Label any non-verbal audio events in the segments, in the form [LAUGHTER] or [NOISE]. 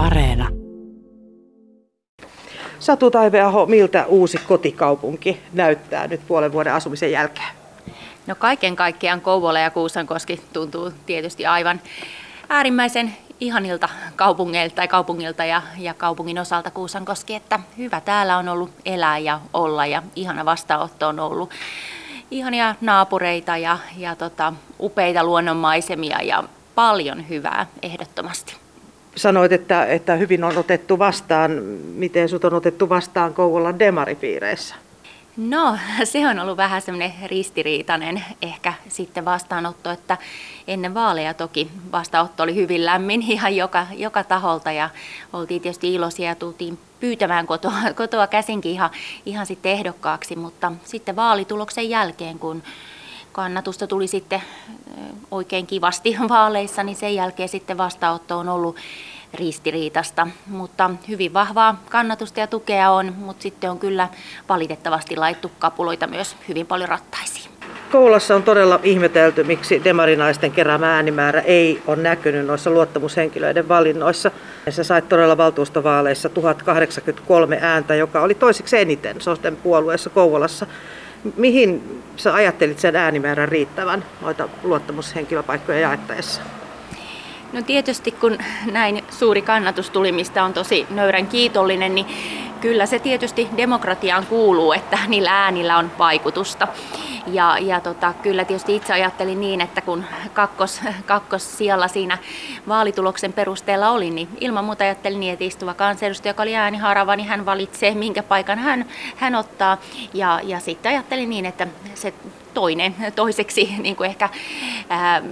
Areena. Satu Taiveaho, miltä uusi kotikaupunki näyttää nyt puolen vuoden asumisen jälkeen? No kaiken kaikkiaan Kouvola ja Kuusankoski tuntuu tietysti aivan äärimmäisen ihanilta kaupungeilta tai kaupungilta ja, ja kaupungin osalta Kuusankoski, että hyvä täällä on ollut elää ja olla ja ihana vastaanotto on ollut. Ihania naapureita ja, ja tota, upeita luonnonmaisemia ja paljon hyvää ehdottomasti. Sanoit, että, että hyvin on otettu vastaan. Miten sut on otettu vastaan Kouvolan demaripiireissä? No, [LAUGHS] se on ollut vähän semmoinen ristiriitainen ehkä sitten vastaanotto, että ennen vaaleja toki vastaanotto oli hyvin lämmin [LAUGHS] ihan joka, joka taholta ja oltiin tietysti iloisia ja tultiin pyytämään kotoa, kotoa käsinkin ihan, ihan sitten ehdokkaaksi, mutta sitten vaalituloksen jälkeen, kun kannatusta tuli sitten oikein kivasti [LAUGHS] vaaleissa, niin sen jälkeen sitten vastaanotto on ollut ristiriitasta, mutta hyvin vahvaa kannatusta ja tukea on, mutta sitten on kyllä valitettavasti laittu kapuloita myös hyvin paljon rattaisiin. Koulassa on todella ihmetelty, miksi demarinaisten keräämä äänimäärä ei ole näkynyt noissa luottamushenkilöiden valinnoissa. Sä sait todella valtuustovaaleissa 1083 ääntä, joka oli toiseksi eniten Sosten puolueessa Kouvolassa. Mihin sä ajattelit sen äänimäärän riittävän noita luottamushenkilöpaikkoja jaettaessa? No tietysti kun näin suuri kannatus tuli, mistä on tosi nöyrän kiitollinen, niin kyllä se tietysti demokratiaan kuuluu, että niillä äänillä on vaikutusta. Ja, ja tota, kyllä tietysti itse ajattelin niin, että kun kakkos, kakkos siellä siinä vaalituloksen perusteella oli, niin ilman muuta ajattelin niin, että istuva kansanedustaja, joka oli ääniharava, niin hän valitsee, minkä paikan hän, hän ottaa. Ja, ja sitten ajattelin niin, että se toinen, toiseksi niin kuin ehkä ää,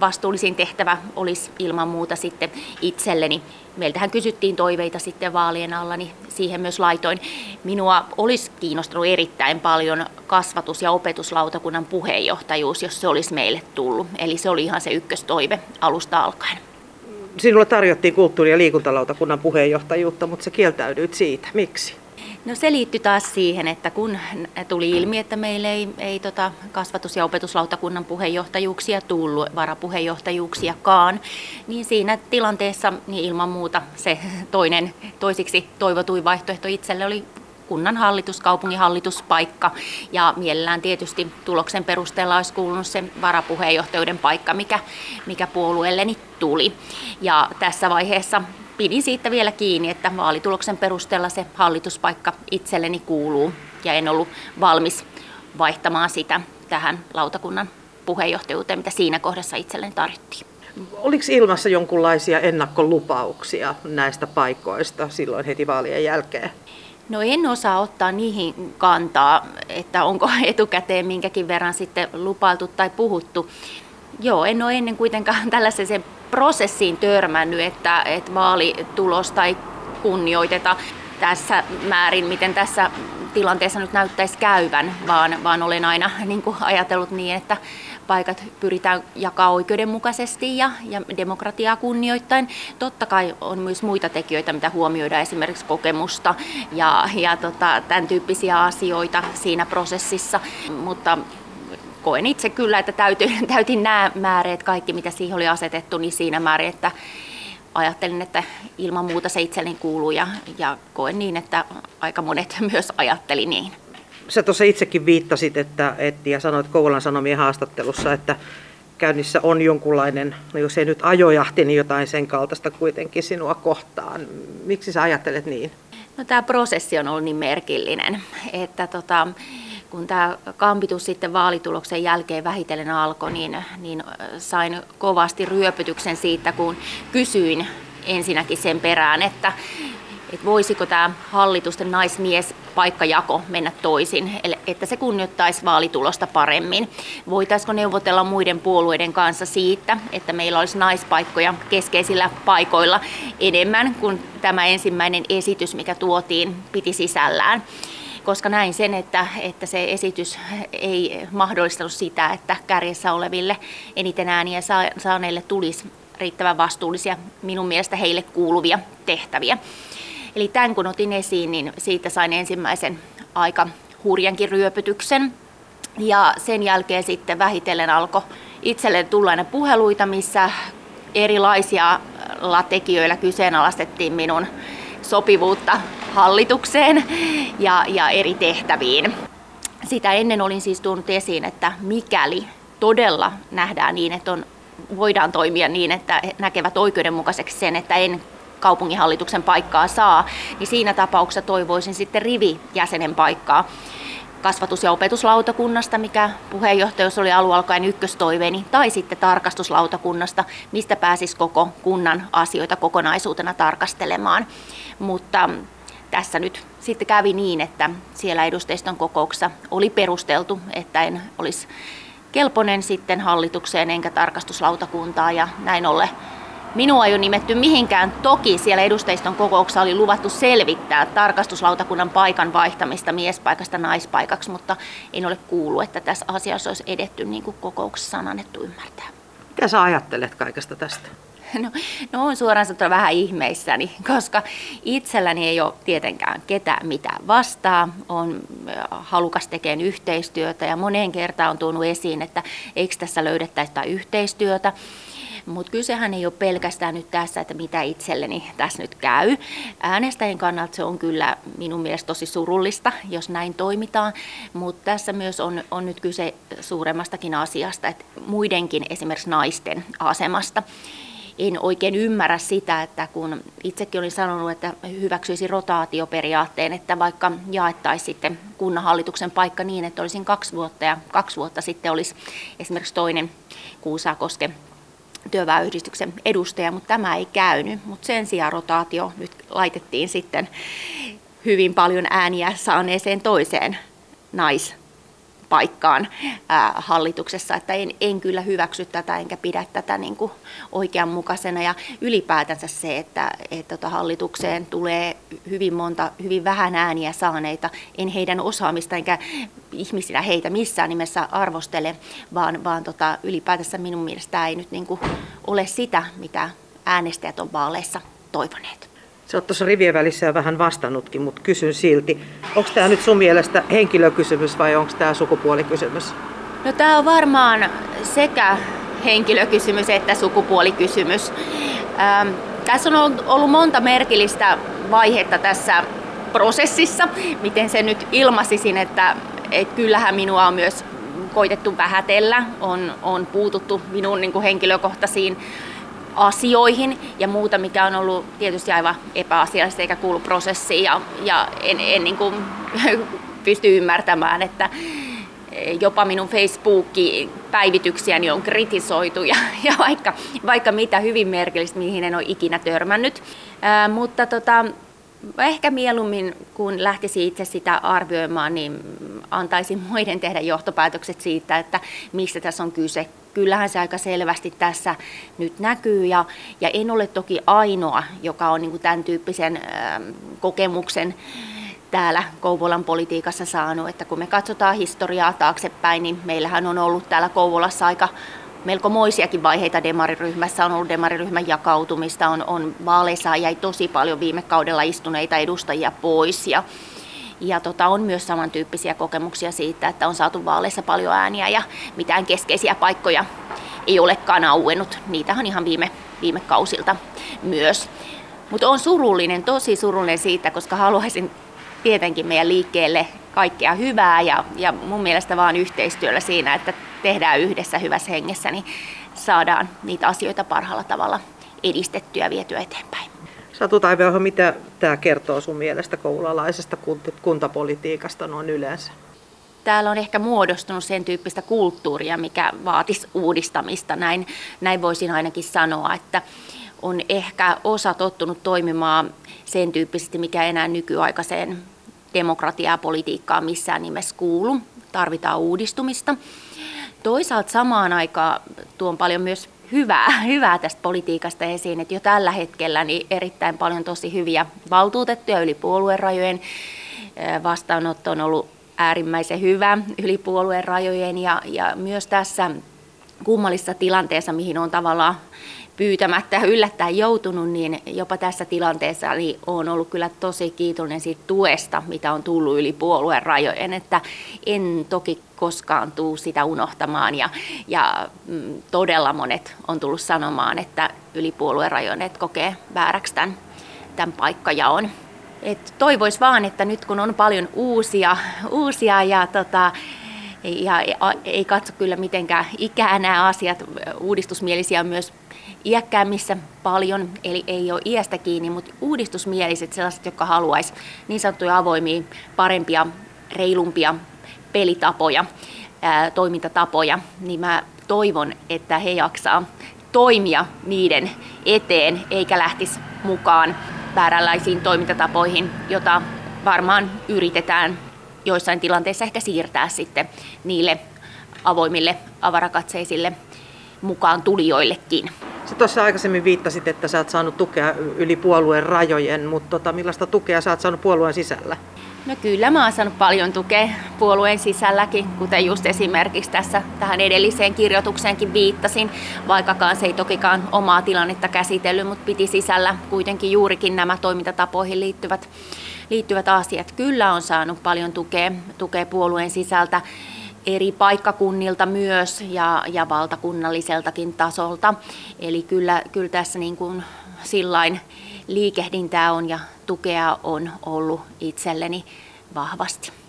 vastuullisin tehtävä olisi ilman muuta sitten itselleni. Meiltähän kysyttiin toiveita sitten vaalien alla, niin siihen myös laitoin. Minua olisi kiinnostanut erittäin paljon kasvatus- ja opetuslautakunnan puheenjohtajuus, jos se olisi meille tullut. Eli se oli ihan se ykköstoive alusta alkaen. Sinulle tarjottiin kulttuuri- ja liikuntalautakunnan puheenjohtajuutta, mutta se kieltäydyit siitä. Miksi? No se liittyy taas siihen, että kun tuli ilmi, että meillä ei, ei tota kasvatus- ja opetuslautakunnan puheenjohtajuuksia tullut, varapuheenjohtajuuksiakaan, niin siinä tilanteessa niin ilman muuta se toinen, toisiksi toivotui vaihtoehto itselle oli kunnan hallitus, ja mielellään tietysti tuloksen perusteella olisi kuulunut se varapuheenjohtajuuden paikka, mikä, mikä puolueelleni tuli. Ja tässä vaiheessa pidin siitä vielä kiinni, että vaalituloksen perusteella se hallituspaikka itselleni kuuluu ja en ollut valmis vaihtamaan sitä tähän lautakunnan puheenjohtajuuteen, mitä siinä kohdassa itselleni tarjottiin. Oliko ilmassa jonkinlaisia ennakkolupauksia näistä paikoista silloin heti vaalien jälkeen? No en osaa ottaa niihin kantaa, että onko [LAUGHS] etukäteen minkäkin verran sitten lupailtu tai puhuttu. Joo, en ole ennen kuitenkaan [LAUGHS] tällaiseen prosessiin törmännyt, että, että vaalitulosta ei kunnioiteta tässä määrin, miten tässä tilanteessa nyt näyttäisi käyvän, vaan, vaan olen aina [LAUGHS] niin kuin ajatellut niin, että paikat pyritään jakaa oikeudenmukaisesti ja, ja demokratiaa kunnioittain. Totta kai on myös muita tekijöitä, mitä huomioidaan, esimerkiksi kokemusta ja, ja tota, tämän tyyppisiä asioita siinä prosessissa, mutta koen itse kyllä, että täytin, [LAUGHS] täytin nämä määreet, kaikki mitä siihen oli asetettu, niin siinä määrin, että ajattelin, että ilman muuta se itselleni kuuluu ja, ja koen niin, että aika monet [LAUGHS] myös ajatteli niin. Sä tuossa itsekin viittasit että, et, ja sanoit Kouvolan Sanomien haastattelussa, että käynnissä on jonkunlainen, no jos ei nyt ajojahti, niin jotain sen kaltaista kuitenkin sinua kohtaan. Miksi sä ajattelet niin? No tämä prosessi on ollut niin merkillinen, että tota, kun tämä kampitus sitten vaalituloksen jälkeen vähitellen alkoi, niin, niin sain kovasti ryöpytyksen siitä, kun kysyin ensinnäkin sen perään, että, että voisiko tämä hallitusten naismies paikkajako mennä toisin, että se kunnioittaisi vaalitulosta paremmin. Voitaisiko neuvotella muiden puolueiden kanssa siitä, että meillä olisi naispaikkoja keskeisillä paikoilla enemmän kuin tämä ensimmäinen esitys, mikä tuotiin, piti sisällään koska näin sen, että, että se esitys ei mahdollistanut sitä, että kärjessä oleville eniten ääniä saaneille tulisi riittävän vastuullisia, minun mielestä heille kuuluvia tehtäviä. Eli tämän kun otin esiin, niin siitä sain ensimmäisen aika hurjankin ryöpytyksen. Ja sen jälkeen sitten vähitellen alkoi itselleen tulla puheluita, missä erilaisia tekijöillä kyseenalaistettiin minun sopivuutta hallitukseen ja, ja eri tehtäviin. Sitä ennen olin siis tuonut esiin, että mikäli todella nähdään niin, että on, voidaan toimia niin, että näkevät oikeudenmukaiseksi sen, että en kaupunginhallituksen paikkaa saa, niin siinä tapauksessa toivoisin sitten rivijäsenen paikkaa kasvatus- ja opetuslautakunnasta, mikä puheenjohtajuus oli alualkaen ykköstoiveeni, tai sitten tarkastuslautakunnasta, mistä pääsis koko kunnan asioita kokonaisuutena tarkastelemaan. Mutta tässä nyt sitten kävi niin, että siellä edustajiston kokouksessa oli perusteltu, että en olisi kelpoinen sitten hallitukseen enkä tarkastuslautakuntaa ja näin ollen Minua ei ole nimetty mihinkään. Toki siellä edustajiston kokouksessa oli luvattu selvittää tarkastuslautakunnan paikan vaihtamista miespaikasta naispaikaksi, mutta en ole kuullut, että tässä asiassa olisi edetty niin kuin kokouksessa on annettu ymmärtää. Mitä sä ajattelet kaikesta tästä? [LAUGHS] No, no on suoraan sanottuna vähän ihmeissäni, koska itselläni ei ole tietenkään ketään mitään vastaa. On halukas tekemään yhteistyötä ja moneen kertaan on tuonut esiin, että eikö tässä löydettäisi yhteistyötä. Mutta kysehän ei ole pelkästään nyt tässä, että mitä itselleni tässä nyt käy. Äänestäjien kannalta se on kyllä minun mielestä tosi surullista, jos näin toimitaan, mutta tässä myös on, on nyt kyse suuremmastakin asiasta, että muidenkin esimerkiksi naisten asemasta en oikein ymmärrä sitä, että kun itsekin olin sanonut, että hyväksyisi rotaatioperiaatteen, että vaikka jaettaisiin sitten kunnanhallituksen paikka niin, että olisin kaksi vuotta ja kaksi vuotta sitten olisi esimerkiksi toinen Kuusaakoske työväenyhdistyksen edustaja, mutta tämä ei käynyt. Mutta sen sijaan rotaatio nyt laitettiin sitten hyvin paljon ääniä saaneeseen toiseen nais paikkaan ää, hallituksessa, että en, en kyllä hyväksy tätä enkä pidä tätä niin kuin oikeanmukaisena ja ylipäätänsä se, että, että tota hallitukseen tulee hyvin monta, hyvin vähän ääniä saaneita, en heidän osaamista enkä ihmisinä heitä missään nimessä arvostele, vaan, vaan tota, ylipäätänsä minun mielestä ei nyt niin kuin ole sitä, mitä äänestäjät on vaaleissa toivoneet. Sä oot tuossa rivien välissä jo vähän vastannutkin, mutta kysyn silti. Onko tämä nyt sun mielestä henkilökysymys vai onko tämä sukupuolikysymys? No tämä on varmaan sekä henkilökysymys että sukupuolikysymys. Ähm, tässä on ollut, monta merkillistä vaihetta tässä prosessissa, miten se nyt ilmaisisin, että et kyllähän minua on myös koitettu vähätellä, on, on puututtu minun niin kuin henkilökohtaisiin asioihin ja muuta, mikä on ollut tietysti aivan epäasiallista eikä kuulu prosessiin ja, ja en, en niin kuin [LAUGHS] pysty ymmärtämään, että jopa minun Facebook-päivityksiäni on kritisoitu ja, ja vaikka, vaikka mitä hyvin merkillistä, mihin en ole ikinä törmännyt. Ää, mutta tota, ehkä mieluummin, kun lähtisi itse sitä arvioimaan, niin antaisin [LAUGHS] muiden tehdä johtopäätökset siitä, että mistä tässä on kyse. Kyllähän se aika selvästi tässä nyt näkyy ja, ja en ole toki ainoa, joka on niin tämän tyyppisen äh, kokemuksen täällä Kouvolan politiikassa saanut, että kun me katsotaan historiaa taaksepäin, niin meillähän on ollut täällä Kouvolassa aika melkomoisiakin vaiheita demariryhmässä. On ollut demariryhmän jakautumista, on, on vaaleissa jäi tosi paljon viime kaudella istuneita edustajia pois ja, ja tota, on myös samantyyppisiä kokemuksia siitä, että on saatu vaaleissa paljon ääniä ja mitään keskeisiä paikkoja ei olekaan auennut. Niitähän ihan viime, viime kausilta myös. Mutta on surullinen, tosi surullinen siitä, koska haluaisin tietenkin meidän liikkeelle kaikkea hyvää ja, ja mun mielestä vaan yhteistyöllä siinä, että tehdään yhdessä hyvässä hengessä, niin saadaan niitä asioita parhaalla tavalla edistettyä ja vietyä eteenpäin. Satu Taiveoho, mitä tämä kertoo sun mielestä koululaisesta kuntapolitiikasta noin yleensä? Täällä on ehkä muodostunut sen tyyppistä kulttuuria, mikä vaatisi uudistamista. Näin, näin voisin ainakin sanoa, että on ehkä osa tottunut toimimaan sen tyyppisesti, mikä enää nykyaikaiseen demokratiaa politiikkaan missään nimessä kuulu. Tarvitaan uudistumista. Toisaalta samaan aikaan tuon paljon myös hyvää, [LAUGHS] hyvää tästä politiikasta esiin, että jo tällä hetkellä niin erittäin paljon tosi hyviä valtuutettuja yli puoluerajojen. Vastaanotto on ollut äärimmäisen hyvä yli puolueen rajojen ja, ja myös tässä kummallisessa tilanteessa, mihin on tavallaan pyytämättä yllättäen joutunut, niin jopa tässä tilanteessa niin olen ollut kyllä tosi kiitollinen siitä tuesta, mitä on tullut yli puolueen rajojen, että en toki koskaan tuu sitä unohtamaan ja, ja mm, todella monet on tullut sanomaan, että yli puolueen rajojen että kokee vääräksi tämän, tämän paikkajaon. Et toivois vaan, että nyt kun on paljon uusia, uusia ja tota, ja ei katso kyllä mitenkään ikää nämä asiat, uudistusmielisiä on myös iäkkäämmissä paljon, eli ei ole iästä kiinni, mutta uudistusmieliset sellaiset, jotka haluaisi niin sanottuja avoimia, parempia, reilumpia pelitapoja, ää, toimintatapoja, niin mä toivon, että he jaksaa toimia niiden eteen, eikä lähtisi mukaan vääränlaisiin toimintatapoihin, jota varmaan yritetään joissain tilanteissa ehkä siirtää sitten niille avoimille avarakatseisille mukaan tulijoillekin. Sä tuossa aikaisemmin viittasit, että sä oot saanut tukea yli puolueen rajojen, mutta tota, millaista tukea sä oot saanut puolueen sisällä? No kyllä mä oon saanut paljon tukea puolueen sisälläkin, kuten just esimerkiksi tässä tähän edelliseen kirjoitukseenkin viittasin, vaikkakaan se ei tokikaan omaa tilannetta käsitellyt, mutta piti sisällä kuitenkin juurikin nämä toimintatapoihin liittyvät, liittyvät asiat. Kyllä on saanut paljon tukea, tukea puolueen sisältä eri paikkakunnilta myös ja, ja valtakunnalliseltakin tasolta. Eli kyllä, kyllä tässä niin kuin sillain liikehdintää on ja tukea on ollut itselleni vahvasti.